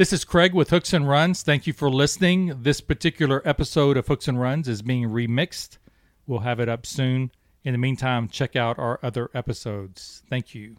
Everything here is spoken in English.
This is Craig with Hooks and Runs. Thank you for listening. This particular episode of Hooks and Runs is being remixed. We'll have it up soon. In the meantime, check out our other episodes. Thank you.